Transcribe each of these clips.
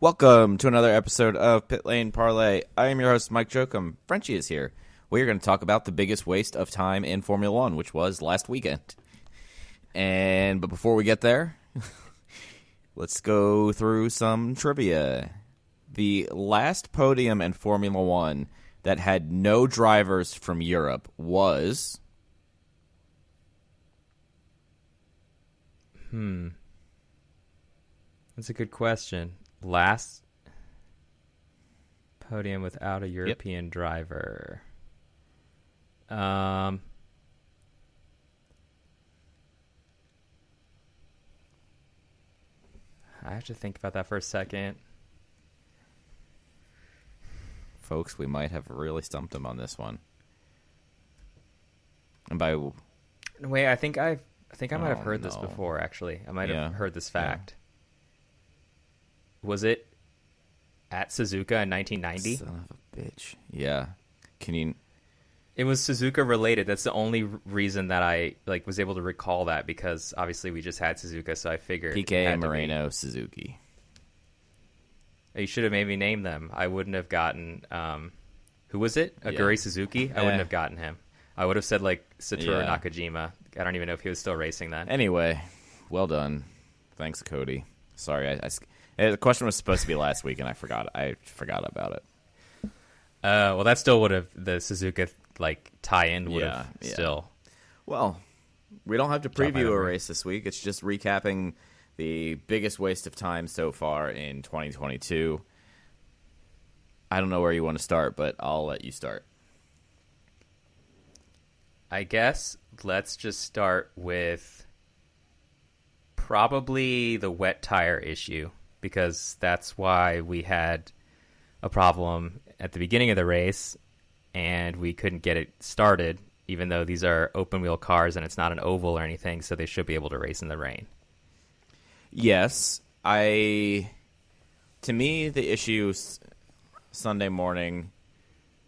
Welcome to another episode of Pit Lane Parlay. I am your host, Mike Jokum. Frenchie is here. We are going to talk about the biggest waste of time in Formula One, which was last weekend. And but before we get there, let's go through some trivia. The last podium in Formula One that had no drivers from Europe was Hmm. That's a good question. Last podium without a European driver. Um, I have to think about that for a second. folks. We might have really stumped him on this one. And by Wait, I think I, I think I might have Oh, heard this before. Actually, I might Yeah. have heard this fact. Was it at Suzuka in 1990? son of a bitch, yeah. Can you? It was Suzuka related. That's the only reason that I like was able to recall that because obviously we just had Suzuka, so I figured Piquet. Moreno Suzuki. You should have maybe named them. I wouldn't have gotten. Um, who was it? Aguri Yeah. Suzuki. I Eh. wouldn't have gotten him. I would have said like Satoru Yeah. Nakajima. I don't even know if he was still racing then. Anyway, well done. Thanks, Cody. Sorry, I, eh, the question was supposed to be last week, and I forgot. I forgot about it. Uh, well, that still would have the Suzuka like tie-in would Yeah, have yeah. still. Well, we don't have to preview a race this week. It's just recapping the biggest waste of time so far in 2022. I don't know where you want to start, but I'll let you start. I guess let's just start with probably the wet tire issue because that's why we had a problem at the beginning of the race and we couldn't get it started even though these are open wheel cars and it's not an oval or anything so they should be able to race in the rain. Yes, I. To me, the issue Sunday morning,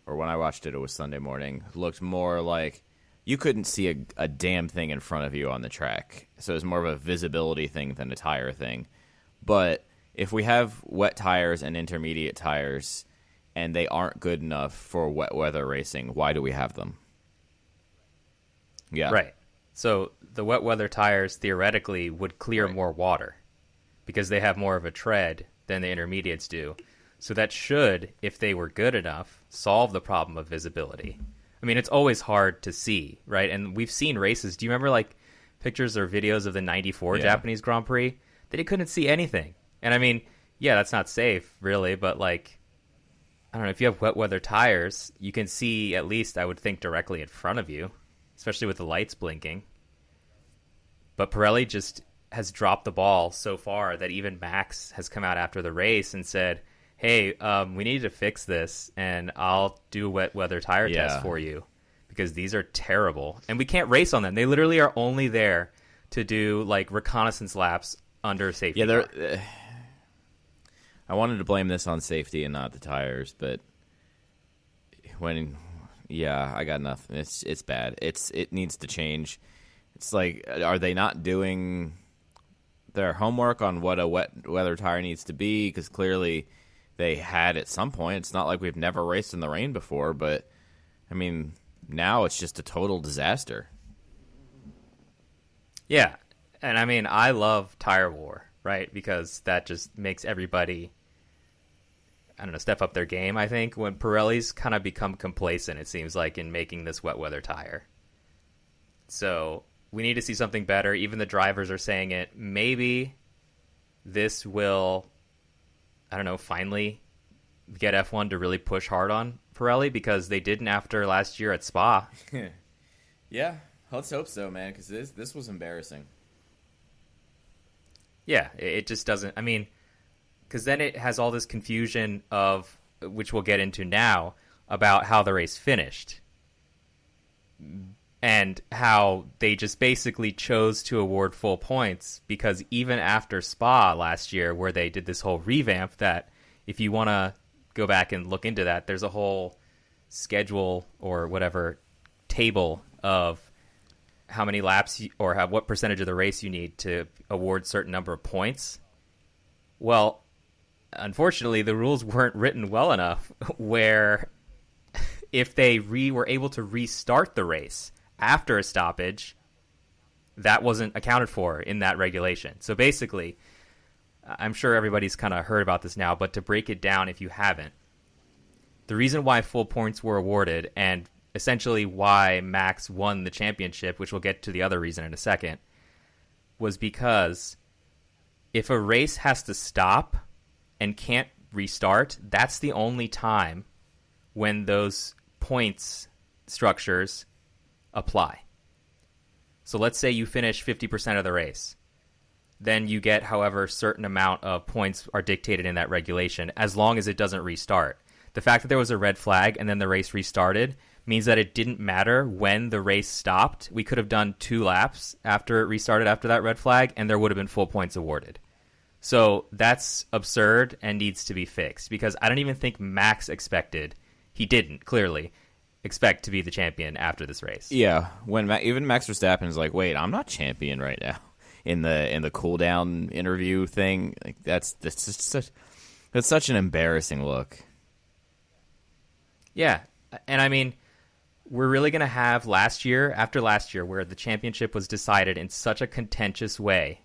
or when I watched it, it was Sunday morning, looked more like you couldn't see a, a damn thing in front of you on the track. So it was more of a visibility thing than a tire thing. But if we have wet tires and intermediate tires, and they aren't good enough for wet weather racing, why do we have them? Yeah, Right. So the wet weather tires theoretically would clear Right. more water because they have more of a tread than the intermediates do. So that should, if they were good enough, solve the problem of visibility. I mean, it's always hard to see, right? And we've seen races. Do you remember like pictures or videos of the 94 Yeah. Japanese Grand Prix? That you couldn't see anything. And I mean, yeah, that's not safe, really, but like I don't know, if you have wet weather tires, you can see at least I would think directly in front of you, especially with the lights blinking. But Pirelli just has dropped the ball so far that even Max has come out after the race and said, "Hey, um, we need to fix this, and I'll do a wet weather tire Yeah. test for you because these are terrible, and we can't race on them. They literally are only there to do like reconnaissance laps under safety. Yeah, they're. Uh, I wanted to blame this on safety and not the tires, but when, yeah, I got nothing. It's it's bad. It's it needs to change. It's like, are they not doing their homework on what a wet weather tire needs to be? Because clearly they had at some point. It's not like we've never raced in the rain before, but I mean, now it's just a total disaster. Yeah. And I mean, I love tire war, right? Because that just makes everybody, I don't know, step up their game, I think. When Pirelli's kind of become complacent, it seems like, in making this wet weather tire. So we need to see something better. Even the drivers are saying it. Maybe this will, I don't know, finally get F1 to really push hard on Pirelli because they didn't after last year at Spa. Yeah, let's hope so, man. Because this this was embarrassing. Yeah, it it just doesn't. I mean, because then it has all this confusion of which we'll get into now about how the race finished and how they just basically chose to award full points because even after Spa last year, where they did this whole revamp, that if you want to go back and look into that, there's a whole schedule or whatever table of how many laps you, or how, what percentage of the race you need to award certain number of points. Well, unfortunately, the rules weren't written well enough where if they re were able to restart the race after a stoppage, that wasn't accounted for in that regulation. So basically, I'm sure everybody's kind of heard about this now, but to break it down if you haven't, the reason why full points were awarded and essentially why Max won the championship, which we'll get to the other reason in a second, was because if a race has to stop and can't restart, that's the only time when those points structures apply. So let's say you finish 50% of the race. Then you get however certain amount of points are dictated in that regulation as long as it doesn't restart. The fact that there was a red flag and then the race restarted means that it didn't matter when the race stopped. We could have done two laps after it restarted after that red flag and there would have been full points awarded. So that's absurd and needs to be fixed because I don't even think Max expected, he didn't clearly expect to be the champion after this race. Yeah, when Ma- even Max Verstappen is like, "Wait, I'm not champion right now." In the in the cool down interview thing, like that's that's just such that's such an embarrassing look. Yeah, and I mean, we're really going to have last year after last year where the championship was decided in such a contentious way.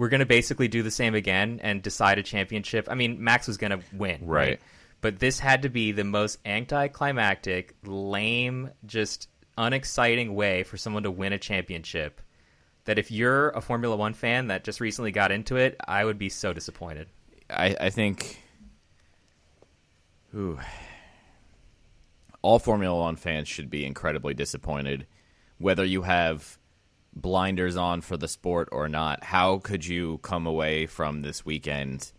We're going to basically do the same again and decide a championship. I mean, Max was going to win, right? Right. But this had to be the most anticlimactic, lame, just unexciting way for someone to win a championship. That if you're a Formula One fan that just recently got into it, I would be so disappointed. I, I think ooh, all Formula One fans should be incredibly disappointed, whether you have blinders on for the sport or not. How could you come away from this weekend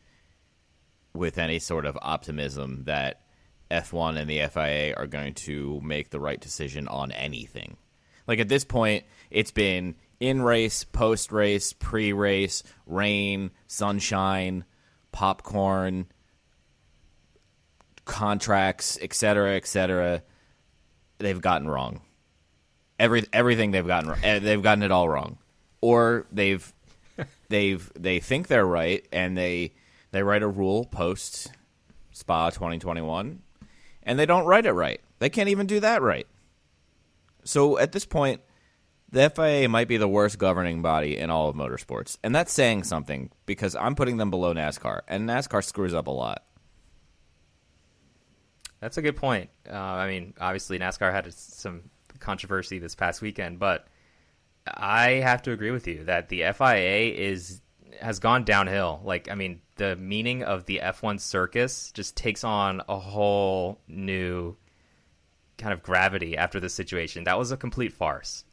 with any sort of optimism that F1 and the FIA are going to make the right decision on anything? Like at this point, it's been in race, post race, pre race, rain, sunshine, popcorn, contracts, et cetera, et cetera. They've gotten wrong. Every everything they've gotten eh, They've gotten it all wrong, or they've they've they think they're right and they they write a rule post Spa 2021, and they don't write it right. They can't even do that right. So at this point, the FIA might be the worst governing body in all of motorsports, and that's saying something because I'm putting them below NASCAR, and NASCAR screws up a lot. That's a good point. Uh, I mean, obviously NASCAR had some controversy this past weekend, but I have to agree with you that the FIA is has gone downhill. Like, I mean, the meaning of the F1 circus just takes on a whole new kind of gravity after this situation. That was a complete farce.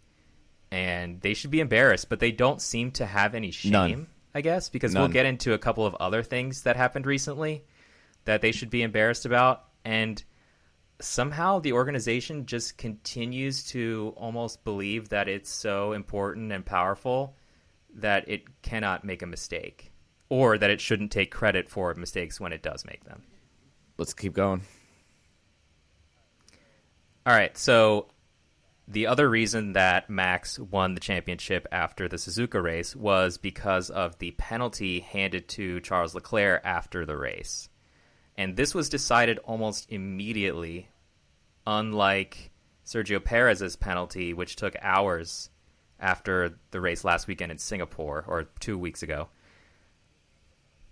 And they should be embarrassed, but they don't seem to have any shame, None. I guess, because we'll get into a couple of other things that happened recently that they should be embarrassed about. And somehow the organization just continues to almost believe that it's so important and powerful that it cannot make a mistake or that it shouldn't take credit for mistakes when it does make them. Let's keep going. All right, so the other reason that Max won the championship after the Suzuka race was because of the penalty handed to Charles Leclerc after the race. And this was decided almost immediately, unlike Sergio Perez's penalty, which took hours after the race last weekend in Singapore or two weeks ago.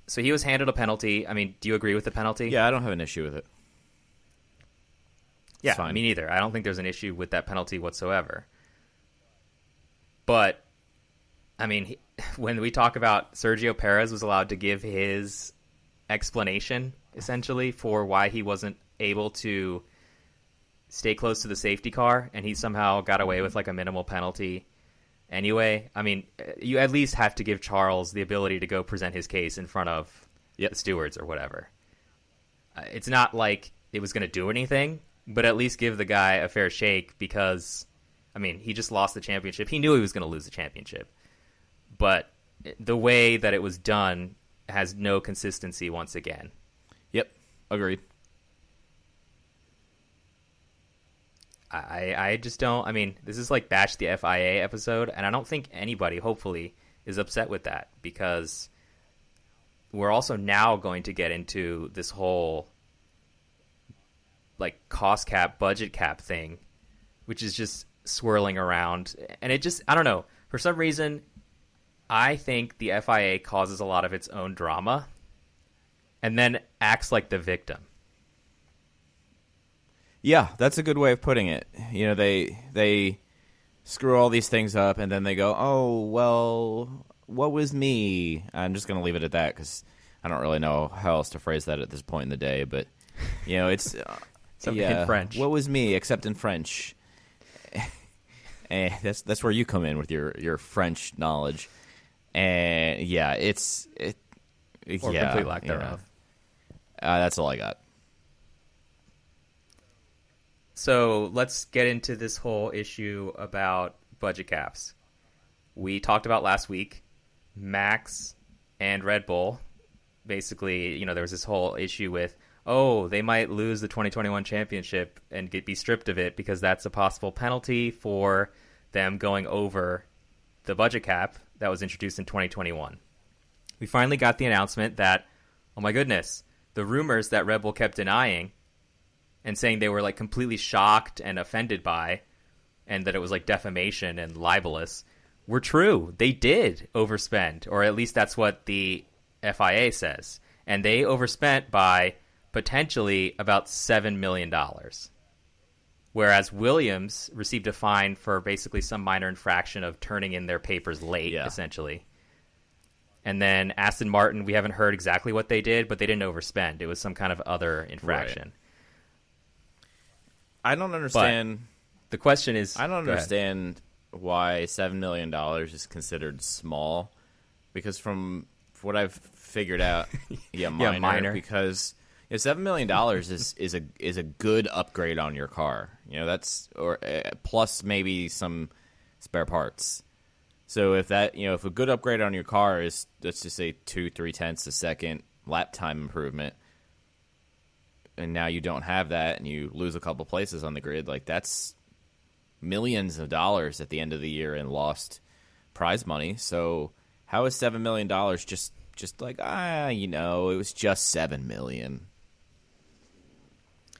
So he was handed a penalty. I mean, do you agree with the penalty? Yeah, I don't have an issue with it. Yeah, fine. me neither. I don't think there's an issue with that penalty whatsoever. But I mean, he, when we talk about Sergio Perez was allowed to give his explanation essentially for why he wasn't able to stay close to the safety car and he somehow got away with like a minimal penalty anyway. I mean, you at least have to give Charles the ability to go present his case in front of Yep. the stewards or whatever. Uh, it's not like it was going to do anything, but at least give the guy a fair shake because, I mean, he just lost the championship. He knew he was going to lose the championship, but the way that it was done has no consistency once again. Agreed. I, I just don't. I mean, this is like bash the FIA episode, and I don't think anybody, hopefully, is upset with that because we're also now going to get into this whole like cost cap, budget cap thing, which is just swirling around. And it just, I don't know. For some reason, I think the FIA causes a lot of its own drama and then acts like the victim. Yeah, that's a good way of putting it. You know, they they screw all these things up and then they go, "Oh, well, what was me?" I'm just going to leave it at that cuz I don't really know how else to phrase that at this point in the day, but you know, it's uh, Something in yeah, French. What was me except in French? and that's that's where you come in with your your French knowledge. And yeah, it's it Or yeah, complete lack yeah. thereof. Uh, that's all I got. So let's get into this whole issue about budget caps. We talked about last week, Max and Red Bull. Basically, you know, there was this whole issue with, oh, they might lose the 2021 championship and get be stripped of it because that's a possible penalty for them going over the budget cap that was introduced in 2021. We finally got the announcement that, oh my goodness, the rumors that Red Bull kept denying and saying they were like completely shocked and offended by and that it was like defamation and libelous were true. They did overspend, or at least that's what the FIA says. And they overspent by potentially about $7 million. Whereas Williams received a fine for basically some minor infraction of turning in their papers late, Yeah. essentially. And then Aston Martin, we haven't heard exactly what they did, but they didn't overspend. It was some kind of other infraction. I don't understand. The question is, I don't understand why seven million dollars is considered small, because from what I've figured out, yeah, minor, minor. because you know, seven million dollars is is a is a good upgrade on your car. You know, that's or uh, plus maybe some spare parts. So if that you know if a good upgrade on your car is let's just say two three tenths a second lap time improvement, and now you don't have that and you lose a couple places on the grid, like that's millions of dollars at the end of the year in lost prize money. So how is seven million dollars just just like ah you know it was just seven million?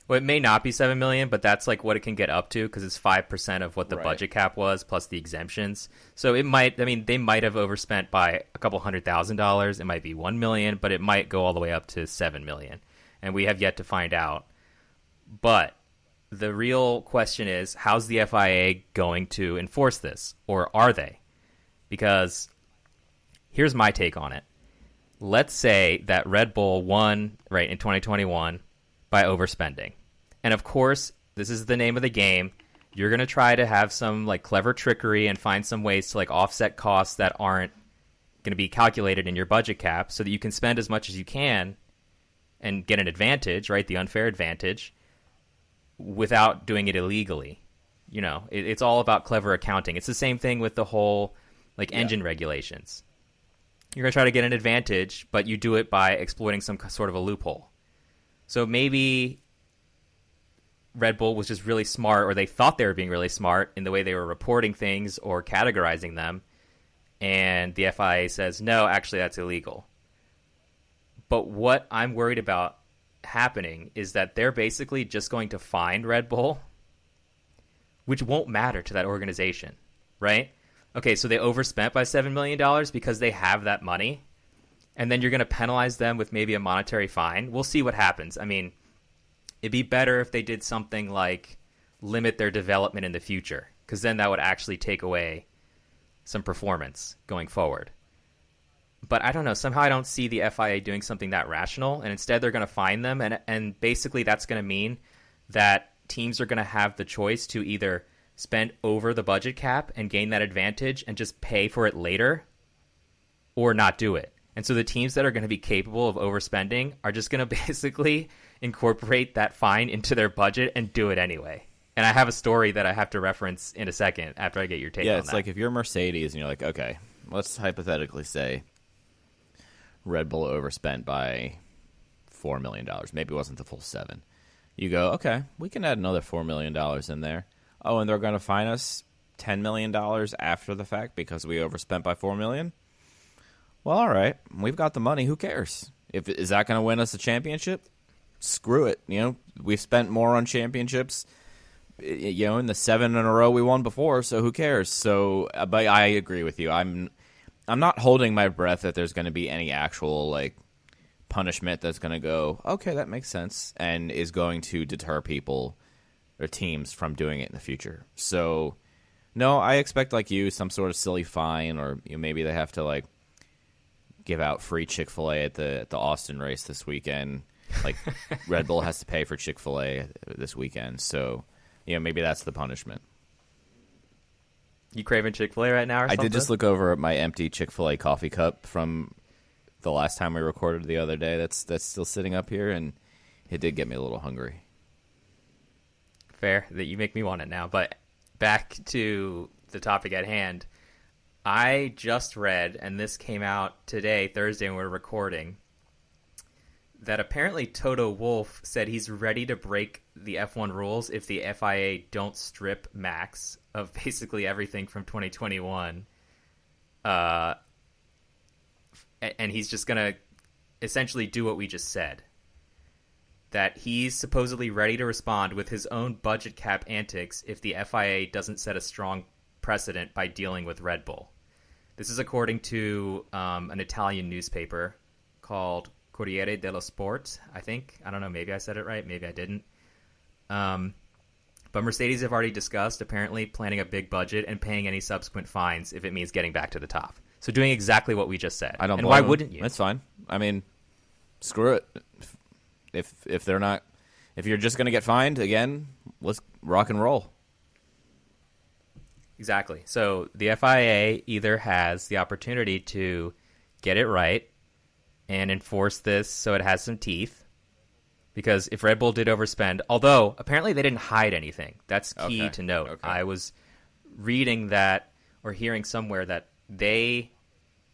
Well, it may not be seven million, but that's like what it can get up to because it's five percent of what the Right. budget cap was plus the exemptions. So it might. I mean, they might have overspent by a couple hundred thousand dollars. It might be one million, but it might go all the way up to seven million, and we have yet to find out. But the real question is, how's the FIA going to enforce this, or are they? Because here's my take on it. Let's say that Red Bull won right in 2021 by overspending. And of course, this is the name of the game. You're going to try to have some like clever trickery and find some ways to like offset costs that aren't going to be calculated in your budget cap so that you can spend as much as you can and get an advantage, right? The unfair advantage without doing it illegally. You know, it, it's all about clever accounting. It's the same thing with the whole like engine regulations. You're going to try to get an advantage, but you do it by exploiting some sort of a loophole. So maybe Red Bull was just really smart, or they thought they were being really smart in the way they were reporting things or categorizing them. And the FIA says, no, actually, that's illegal. But what I'm worried about happening is that they're basically just going to find Red Bull, which won't matter to that organization, right? Okay, so they overspent by $7 million because they have that money, and then you're going to penalize them with maybe a monetary fine. We'll see what happens. I mean, it'd be better if they did something like limit their development in the future, because then that would actually take away some performance going forward. But I don't know. Somehow I don't see the FIA doing something that rational, and instead they're going to fine them, and and basically that's going to mean that teams are going to have the choice to either spend over the budget cap and gain that advantage and just pay for it later, or not do it. And so the teams that are going to be capable of overspending are just going to basically incorporate that fine into their budget and do it anyway. And I have a story that I have to reference in a second after I get your take yeah, on it's that. like if you're Mercedes and you're like, okay, let's hypothetically say Red Bull overspent by four million dollars. Maybe it wasn't the full seven. You go, okay, we can add another four million dollars in there. Oh, and they're going to fine us ten million dollars after the fact because we overspent by four million. Well, all right, we've got the money. Who cares? If is that going to win us a championship? Screw it. You know, we've spent more on championships. You know, in the seven in a row we won before, so who cares? So, uh, but I agree with you. I'm, I'm not holding my breath that there's going to be any actual like punishment that's going to go. Okay, that makes sense, and is going to deter people or teams from doing it in the future. So, no, I expect like you some sort of silly fine, or you know, maybe they have to like give out free Chick Fil A at the at the Austin race this weekend. Like Red Bull has to pay for Chick Fil A this weekend, so you know maybe that's the punishment. You craving Chick Fil A right now? I did just look over at my empty Chick Fil A coffee cup from the last time we recorded the other day. That's that's still sitting up here, and it did get me a little hungry. Fair that you make me want it now, but back to the topic at hand. I just read, and this came out today, Thursday, we we're recording, that apparently Toto Wolff said he's ready to break the F1 rules if the FIA don't strip Max of basically everything from 2021. Uh, and he's just going to essentially do what we just said. That he's supposedly ready to respond with his own budget cap antics if the FIA doesn't set a strong precedent by dealing with Red Bull. This is according to um, an Italian newspaper called Corriere dello Sport. I think I don't know. Maybe I said it right. Maybe I didn't. Um, but Mercedes have already discussed apparently planning a big budget and paying any subsequent fines if it means getting back to the top. So doing exactly what we just said. I don't. And why them. wouldn't you? That's fine. I mean, screw it. If if they're not, if you're just going to get fined again, let's rock and roll. Exactly. So the FIA either has the opportunity to get it right and enforce this so it has some teeth. Because if Red Bull did overspend, although apparently they didn't hide anything, that's key Okay. to note. Okay. I was reading that or hearing somewhere that they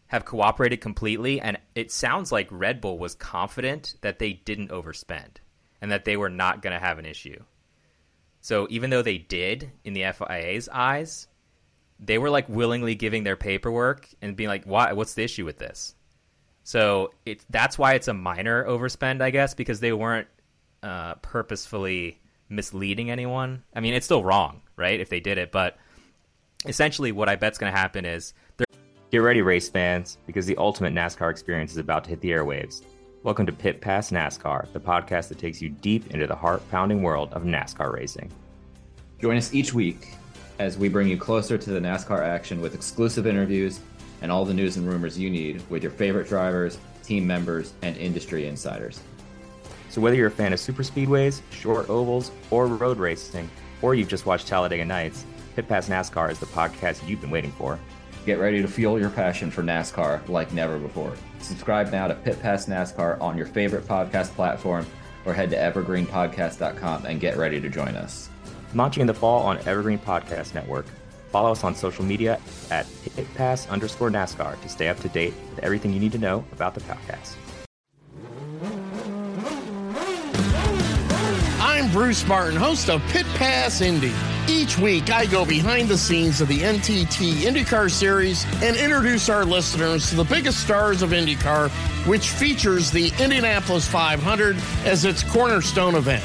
have cooperated completely, and it sounds like Red Bull was confident that they didn't overspend and that they were not going to have an issue. So even though they did in the FIA's eyes, they were like willingly giving their paperwork and being like, "Why? What's the issue with this?" So it that's why it's a minor overspend, I guess, because they weren't uh, purposefully misleading anyone. I mean, it's still wrong, right? If they did it, but essentially, what I bet's going to happen is they're Get ready, race fans, because the ultimate NASCAR experience is about to hit the airwaves. Welcome to Pit Pass NASCAR, the podcast that takes you deep into the heart pounding world of NASCAR racing. Join us each week as we bring you closer to the NASCAR action with exclusive interviews and all the news and rumors you need with your favorite drivers, team members, and industry insiders. So, whether you're a fan of super speedways, short ovals, or road racing, or you've just watched Talladega Nights, Pit Pass NASCAR is the podcast you've been waiting for. Get ready to fuel your passion for NASCAR like never before. Subscribe now to Pit Pass NASCAR on your favorite podcast platform or head to evergreenpodcast.com and get ready to join us. Launching in the fall on Evergreen Podcast Network. Follow us on social media at pitpass underscore NASCAR to stay up to date with everything you need to know about the podcast. I'm Bruce Martin, host of Pit Pass Indy. Each week, I go behind the scenes of the NTT IndyCar Series and introduce our listeners to the biggest stars of IndyCar, which features the Indianapolis 500 as its cornerstone event.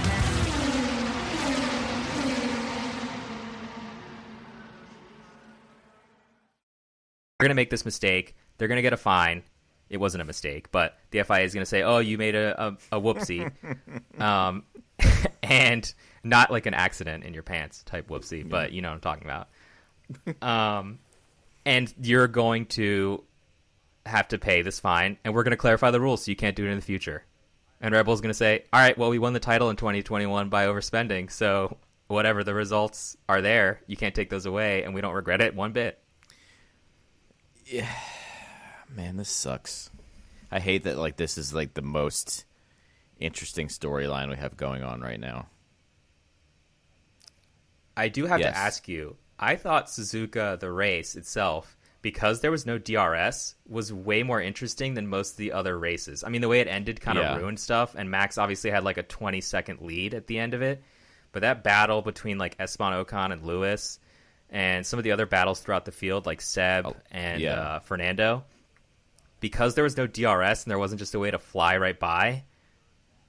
Going to make this mistake. They're going to get a fine. It wasn't a mistake, but the FIA is going to say, "Oh, you made a a, a whoopsie," um, and not like an accident in your pants type whoopsie, but you know what I'm talking about. Um, and you're going to have to pay this fine, and we're going to clarify the rules so you can't do it in the future. And Red Bull's going to say, "All right, well, we won the title in 2021 by overspending, so whatever the results are there, you can't take those away, and we don't regret it one bit." Yeah, man, this sucks. I hate that like this is like the most interesting storyline we have going on right now. I do have Yes. to ask you. I thought Suzuka the race itself, because there was no DRS, was way more interesting than most of the other races. I mean, the way it ended kind of Yeah. ruined stuff, and Max obviously had like a 20 second lead at the end of it. But that battle between like Esteban Ocon and Lewis, and some of the other battles throughout the field, like Seb Oh, and yeah. uh, Fernando, because there was no DRS and there wasn't just a way to fly right by,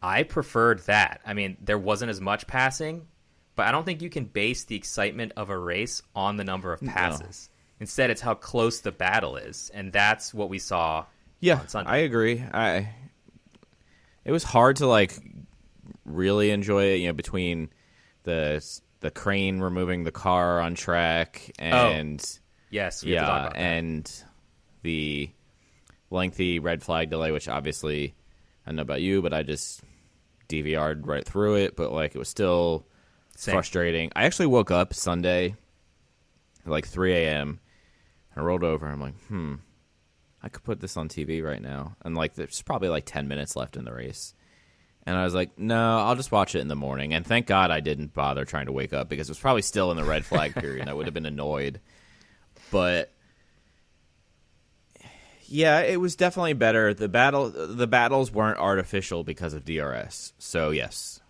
I preferred that. I mean, there wasn't as much passing, but I don't think you can base the excitement of a race on the number of passes. Instead, it's how close the battle is, and that's what we saw. Yeah, on Sunday. I agree. I it was hard to like really enjoy it, you know, between the the crane removing the car on track and Yes, we have to talk yeah, and the lengthy red flag delay, which obviously I don't know about you, but I just DVR'd right through it. But like it was still Same. frustrating. I actually woke up Sunday at like 3 a.m. I rolled over. I'm like, hmm, I could put this on TV right now. And like, there's probably like 10 minutes left in the race. And I was like, no, I'll just watch it in the morning. And thank God I didn't bother trying to wake up because it was probably still in the red flag period. and I would have been annoyed. But yeah, it was definitely better. The battle, the battles weren't artificial because of DRS. So yes,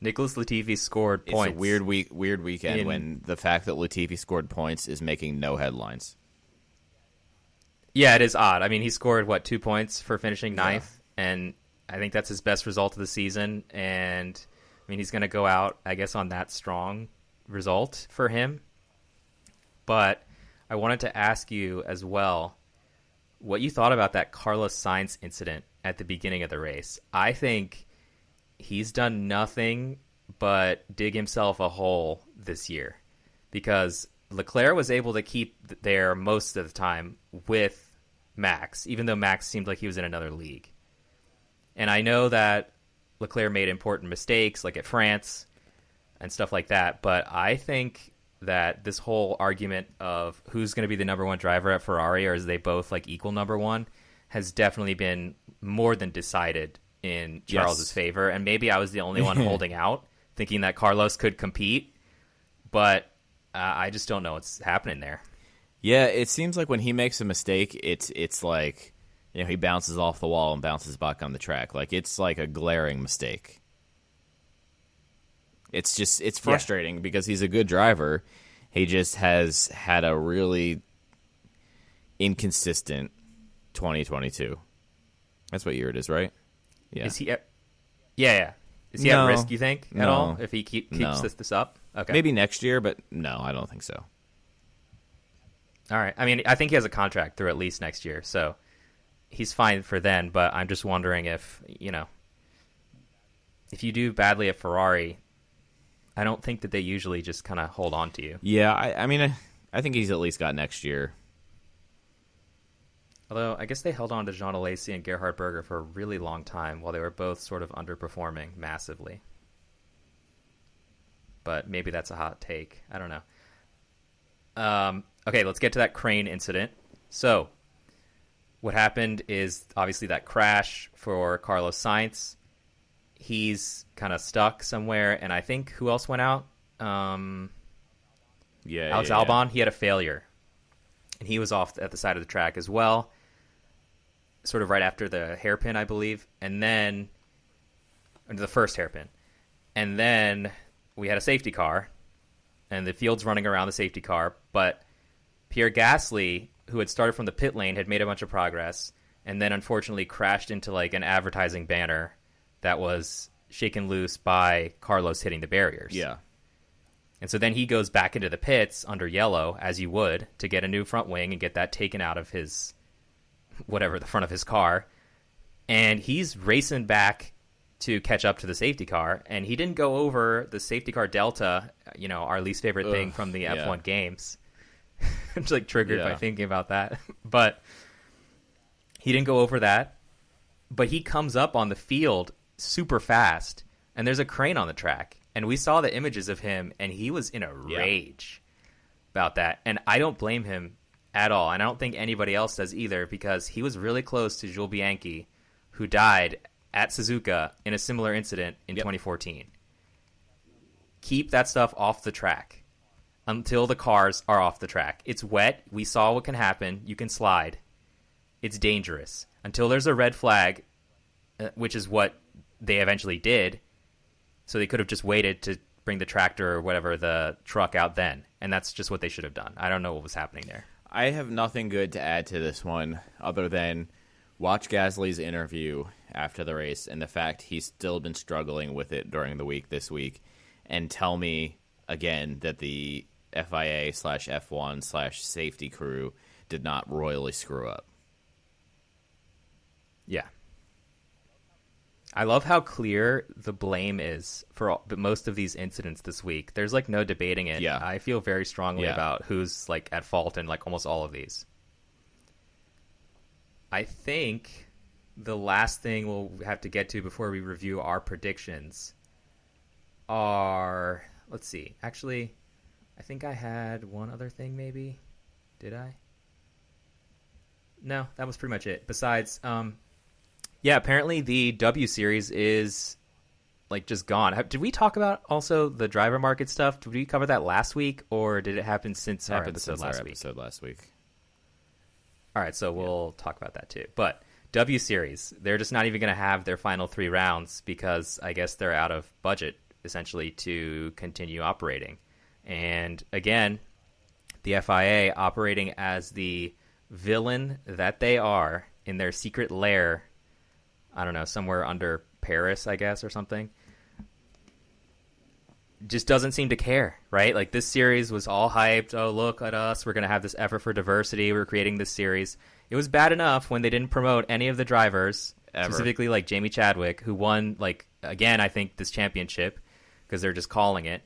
Nicholas Latifi scored it's points. a weird week, weird weekend in- when the fact that Latifi scored points is making no headlines. Yeah, it is odd. I mean, he scored what two points for finishing ninth, and I think that's his best result of the season. And I mean, he's going to go out, I guess, on that strong result for him. But I wanted to ask you as well what you thought about that Carlos Sainz incident at the beginning of the race. I think he's done nothing but dig himself a hole this year because Leclerc was able to keep there most of the time with Max, even though Max seemed like he was in another league. And I know that Leclerc made important mistakes, like at France and stuff like that, but I think that this whole argument of who's going to be the number one driver at Ferrari, or is they both like equal number one, has definitely been more than decided in Yes. Charles's favor. And maybe I was the only one holding out, thinking that Carlos could compete, but uh, I just don't know what's happening there. Yeah, it seems like when he makes a mistake, it's it's like you know he bounces off the wall and bounces back on the track. Like it's like a glaring mistake. It's just it's frustrating because he's a good driver. He just has had a really inconsistent 2022. That's what year it is, right? Yeah. Is he? At, yeah, yeah. Is he No. at risk? You think at No. all if he keep, keeps No. this, this up? Okay, Maybe next year, but no, I don't think so. All right. I mean, I think he has a contract through at least next year, so he's fine for then. But I'm just wondering if you know, if you do badly at Ferrari, I don't think that they usually just kind of hold on to you. Yeah, I, I mean, I, I think he's at least got next year. Although I guess they held on to Jean Alesi and Gerhard Berger for a really long time while they were both sort of underperforming massively. But maybe that's a hot take. I don't know. Um, okay, let's get to that crane incident. So, what happened is obviously that crash for Carlos Sainz. He's kind of stuck somewhere, and I think who else went out? Um, Yeah, Alex yeah, yeah. Albon, he had a failure, and he was off at the side of the track as well, sort of right after the hairpin, I believe, and then under the first hairpin, and then we had a safety car, and the field's running around the safety car, but Pierre Gasly, who had started from the pit lane, had made a bunch of progress, and then unfortunately crashed into like an advertising banner that was shaken loose by Carlos hitting the barriers. Yeah. And so then he goes back into the pits under yellow, as you would, to get a new front wing and get that taken out of his whatever, the front of his car. And he's racing back to catch up to the safety car. And he didn't go over the safety car delta, you know, our least favorite thing from the. F1 games. I'm just like triggered by thinking about that. but he didn't go over that. But he comes up on the field super fast, and there's a crane on the track. And we saw the images of him, and he was in a Yeah. rage about that. And I don't blame him at all. And I don't think anybody else does either, because he was really close to Jules Bianchi, who died at Suzuka in a similar incident in Yep. 2014. Keep that stuff off the track until the cars are off the track. It's wet. We saw what can happen. You can slide. It's dangerous. Until there's a red flag, uh, which is what they eventually did. So they could have just waited to bring the tractor or whatever the truck out then. And that's just what they should have done. I don't know what was happening there. I have nothing good to add to this one other than watch Gasly's interview after the race and the fact he's still been struggling with it during the week this week, and tell me again that the FIA slash F1 slash safety crew did not royally screw up. Yeah. I love how clear the blame is for all, but most of these incidents this week. There's like no debating it. Yeah. I feel very strongly Yeah. about who's like at fault in like almost all of these. I think the last thing we'll have to get to before we review our predictions are let's see. Actually, I think I had one other thing maybe. Did I? No, that was pretty much it. Besides, um, yeah, apparently the W series is like just gone. Did we talk about also the driver market stuff? Did we cover that last week, or did it happen since our Happened episode since last our week? episode last week. All right, so we'll talk about that too. But W series, they're just not even going to have their final three rounds because I guess they're out of budget essentially to continue operating. And again, the FIA operating as the villain that they are in their secret lair. I don't know, somewhere under Paris, I guess, or something. Just doesn't seem to care, right? Like this series was all hyped. Oh, look at us. We're going to have this effort for diversity. We're creating this series. It was bad enough when they didn't promote any of the drivers, Ever. specifically like Jamie Chadwick, who won, like, again, I think this championship because they're just calling it,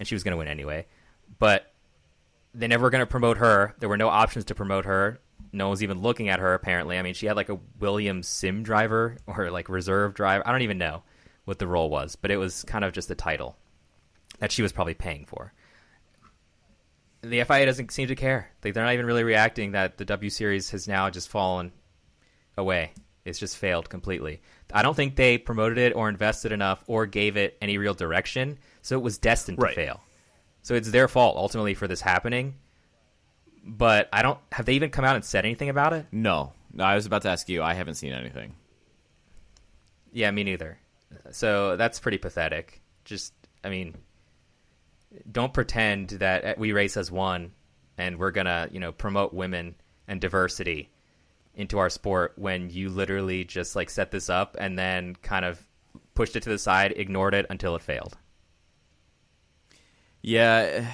and she was going to win anyway. But they never were going to promote her. There were no options to promote her. No one was even looking at her, apparently. I mean, she had like a Williams sim driver or like reserve driver. I don't even know what the role was, but it was kind of just a title that she was probably paying for. The FIA doesn't seem to care. Like, they're not even really reacting that the W Series has now just fallen away. It's just failed completely. I don't think they promoted it or invested enough or gave it any real direction, so it was destined to fail. So it's their fault ultimately for this happening. But I don't have they even come out and said anything about it? No, no. I was about to ask you. I haven't seen anything. Yeah, me neither. So that's pretty pathetic. Just I mean, don't pretend that we race as one and we're gonna you know promote women and diversity into our sport when you literally just like set this up and then kind of pushed it to the side, ignored it until it failed. Yeah.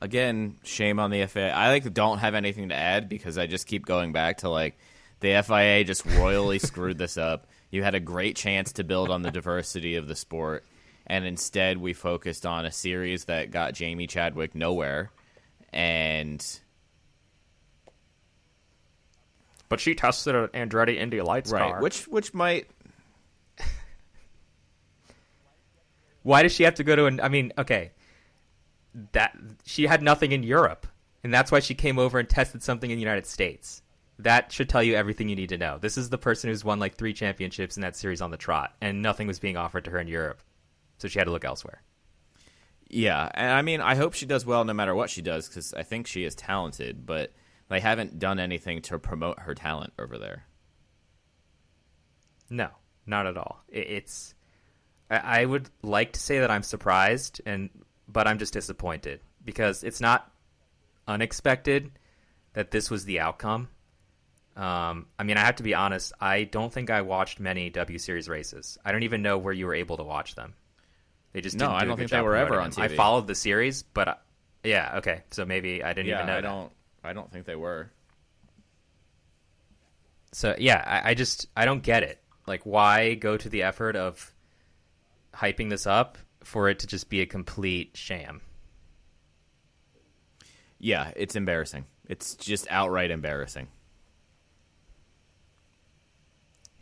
Again, shame on the FIA. I like don't have anything to add because I just keep going back to like the FIA just royally screwed this up. You had a great chance to build on the diversity of the sport, and instead we focused on a series that got Jamie Chadwick nowhere. And But she tested an Andretti Indy Lights right, which which might Why does she have to go to an? I mean, okay, that she had nothing in Europe, and that's why she came over and tested something in the United States. That should tell you everything you need to know. This is the person who's won like three championships in that series on the trot, and nothing was being offered to her in Europe, so she had to look elsewhere. Yeah, and I mean, I hope she does well no matter what she does because I think she is talented, but they haven't done anything to promote her talent over there. No, not at all. It's. I I would like to say that I'm surprised, and but I'm just disappointed because it's not unexpected that this was the outcome. Um, I mean, I have to be honest. I don't think I watched many W Series races. I don't even know where you were able to watch them. They just No, didn't I do a don't think they were ever promoting on them. I followed the series, but I, yeah, okay. So maybe I didn't yeah, even know. I that. don't. I don't think they were. So yeah, I, I just I don't get it. Like, why go to the effort of hyping this up for it to just be a complete sham? Yeah, it's embarrassing. It's just outright embarrassing.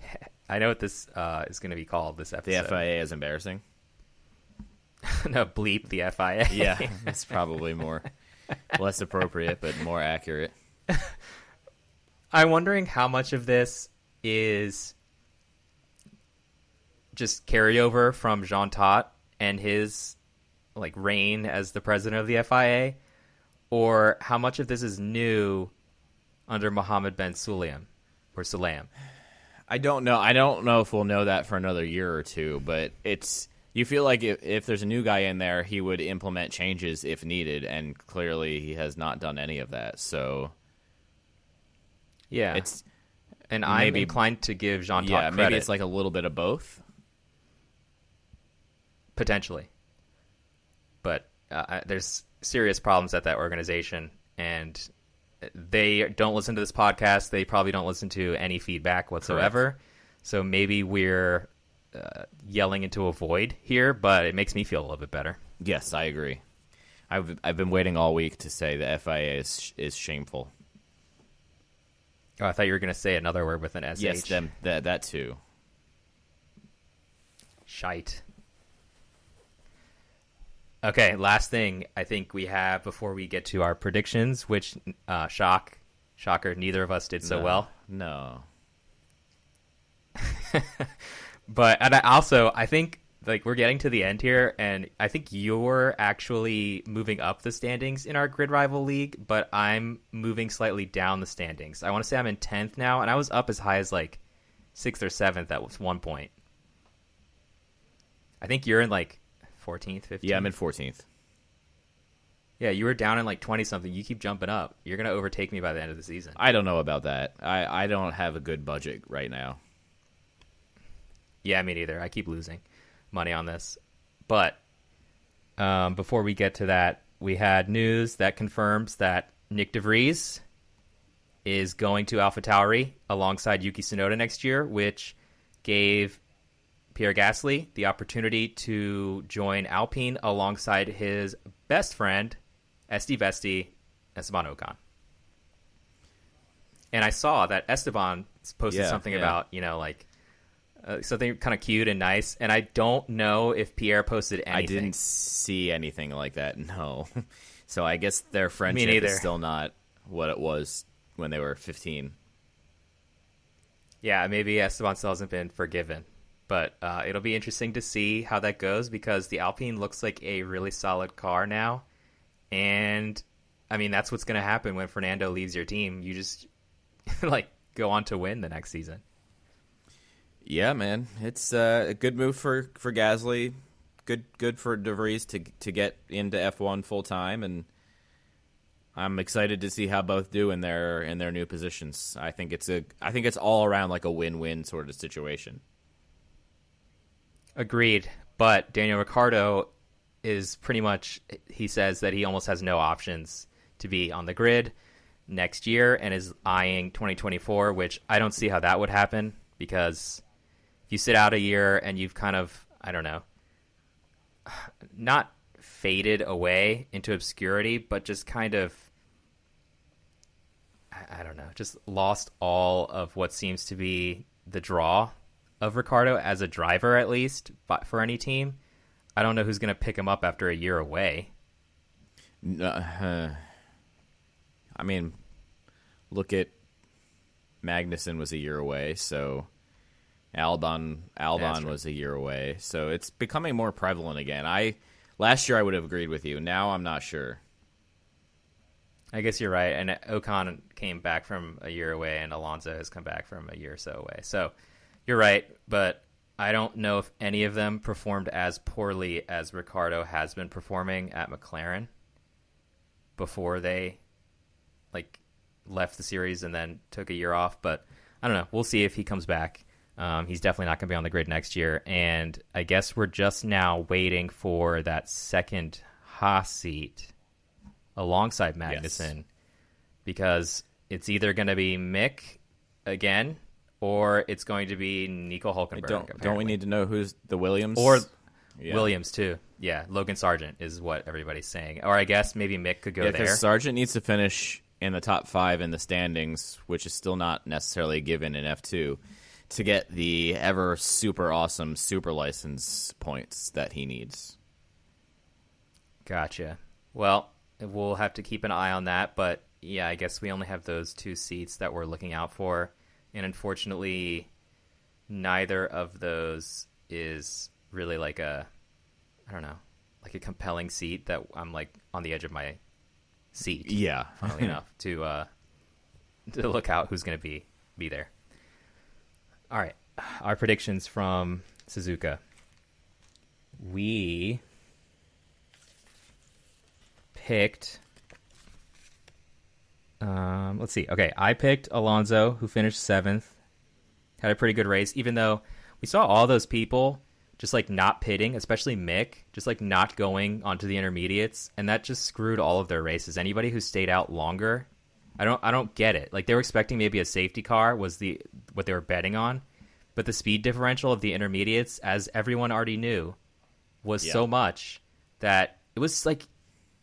I know what this uh, is going to be called. This episode. The. FIA is embarrassing. no, bleep the FIA. Yeah, it's probably more less appropriate, but more accurate. I'm wondering how much of this is just carryover from Jean Todt and his like reign as the president of the FIA, or how much of this is new under Mohammed Ben Sulayem or Sulayem. I don't know. I don't know if we'll know that for another year or two, but it's you feel like if, if there's a new guy in there, he would implement changes if needed, and clearly he has not done any of that. So Yeah, it's and I'm maybe- inclined to give Jean Todt yeah, credit maybe it's like a little bit of both. potentially, but uh, there's serious problems at that organization, and they don't listen to this podcast. They probably don't listen to any feedback whatsoever. So maybe we're uh, yelling into a void here, but it makes me feel a little bit better. Yes, I agree. I've I've been waiting all week to say the FIA is is shameful. Oh, I thought you were going to say another word with an S. Yes, them that that too. Shite. Okay, last thing I think we have before we get to our predictions, which uh, shock, shocker, neither of us did so No, well. No. But and I also I think like we're getting to the end here, and I think you're actually moving up the standings in our grid rival league, but I'm moving slightly down the standings. I want to say I'm in tenth now, and I was up as high as like sixth or seventh at one point. I think you're in like fourteenth, fifteenth. Yeah, I'm in 14th. Yeah, you were down in like twenty something. You keep jumping up. You're gonna overtake me by the end of the season. I don't know about that. I I don't have a good budget right now. Yeah, me neither. I keep losing money on this. But um, before we get to that, we had news that confirms that Nyck de Vries is going to AlphaTauri alongside Yuki Tsunoda next year, which gave Pierre Gasly the opportunity to join Alpine alongside his best friend, Esti Vesti, Esteban Ocon. And I saw that Esteban posted Yeah, something yeah. about, you know, like uh, something kind of cute and nice. And I don't know if Pierre posted anything. I didn't see anything like that. No. so I guess their friendship is still not what it was when they were 15. Yeah, maybe Esteban still hasn't been forgiven. But uh, it'll be interesting to see how that goes because the Alpine looks like a really solid car now. And I mean, that's what's going to happen when Fernando leaves your team. You just like go on to win the next season. Yeah, man, it's uh, a good move for for Gasly. Good, good for de Vries to to get into F1 full time, and I'm excited to see how both do in their in their new positions. I think it's a I think it's all around like a win win sort of situation. Agreed. But Daniel Ricciardo is pretty much, he says that he almost has no options to be on the grid next year and is eyeing 2024, which I don't see how that would happen because you sit out a year and you've kind of, I don't know, not faded away into obscurity, but just kind of, I I don't know, just lost all of what seems to be the draw of Ricciardo as a driver, at least but for any team. I don't know who's going to pick him up after a year away. Uh, I mean, look at Magnussen was a year away, so Albon That's Albon was a year away, so it's becoming more prevalent again. I last year I would have agreed with you. Now I'm not sure. I guess you're right. And Ocon came back from a year away, and Alonso has come back from a year or so away. So you're right, but I don't know if any of them performed as poorly as Ricciardo has been performing at McLaren before they like left the series and then took a year off. But I don't know. We'll see if he comes back. Um, he's definitely not going to be on the grid next year, and I guess we're just now waiting for that second Haas seat alongside Magnussen because it's either going to be Mick again or it's going to be Nico Hulkenberg. Don't don't we need to know who's the Williams or Yeah. Williams too? Yeah, Logan Sargeant is what everybody's saying. Or I guess maybe Mick could go Yeah, there. Sargeant needs to finish in the top five in the standings, which is still not necessarily given in F two, to get the ever super awesome super license points that he needs. Gotcha. Well, we'll have to keep an eye on that, but yeah, I guess we only have those two seats that we're looking out for, and unfortunately, neither of those is really like a, I don't know, like a compelling seat that I'm like on the edge of my seat. Yeah. funnily enough, to uh, to look out who's going to be be there. All right, our predictions from Suzuka. We picked. Um, let's see. Okay, I picked Alonso, who finished seventh. Had a pretty good race, even though we saw all those people just like not pitting, especially Mick, just like not going onto the intermediates, and that just screwed all of their races. Anybody who stayed out longer, I don't, I don't get it. Like they were expecting maybe a safety car was the what they were betting on, but the speed differential of the intermediates, as everyone already knew, was Yeah. so much that it was like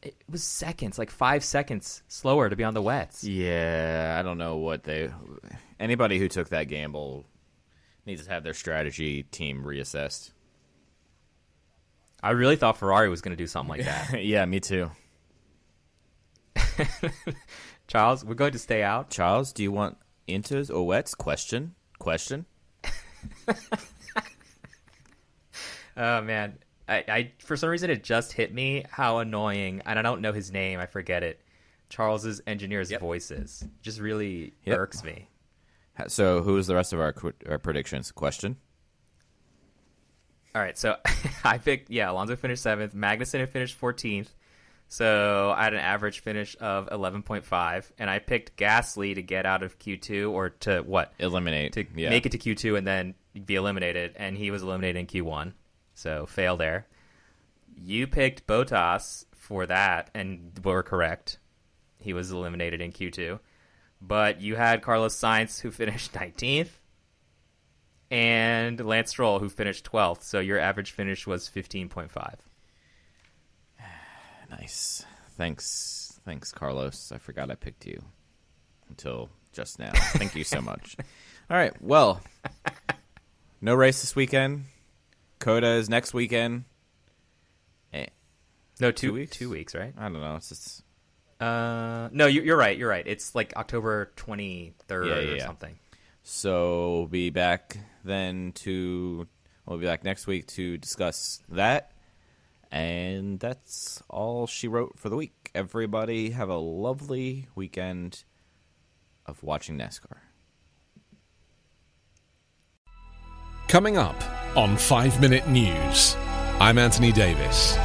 it was seconds, like five seconds slower to be on the wets. Yeah, I don't know what they. Anybody who took that gamble needs to have their strategy team reassessed. I really thought Ferrari was going to do something like that. yeah, me too. Charles, we're going to stay out. Charles, do you want intos or wets? Question. Question. Oh man, I, I for some reason it just hit me how annoying, and I don't know his name. I forget it. Charles's engineer's Yep. voices just really Yep. irks me. So, who's the rest of our, our predictions? Question. All right, so I picked yeah, Alonso finished seventh, Magnussen finished fourteenth, so I had an average finish of eleven point five, and I picked Gasly to get out of Q two or to what Eliminate. to yeah. make it to Q two and then be eliminated, and he was eliminated in Q one, so fail there. You picked Bottas for that, and were correct. He was eliminated in Q two, but you had Carlos Sainz who finished nineteenth, and Lance Stroll who finished twelfth. So your average finish was fifteen point five. Nice. Thanks. Thanks, Carlos. I forgot I picked you until just now. Thank you so much. All right. Well, no race this weekend. COTA is next weekend. Eh, No, two, Two weeks? Two weeks, right? I don't know. It's just Uh, no, you- you're right. You're right. It's like October twenty third Yeah, yeah, or yeah. something. So we'll be back then to we'll be back next week to discuss that. And that's all she wrote for the week. Everybody have a lovely weekend of watching NASCAR. Coming up on 5 Minute News, I'm Anthony Davis.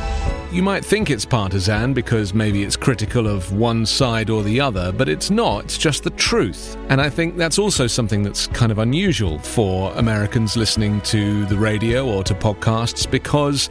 You might think it's partisan because maybe it's critical of one side or the other, but it's not. It's just the truth. And I think that's also something that's kind of unusual for Americans listening to the radio or to podcasts because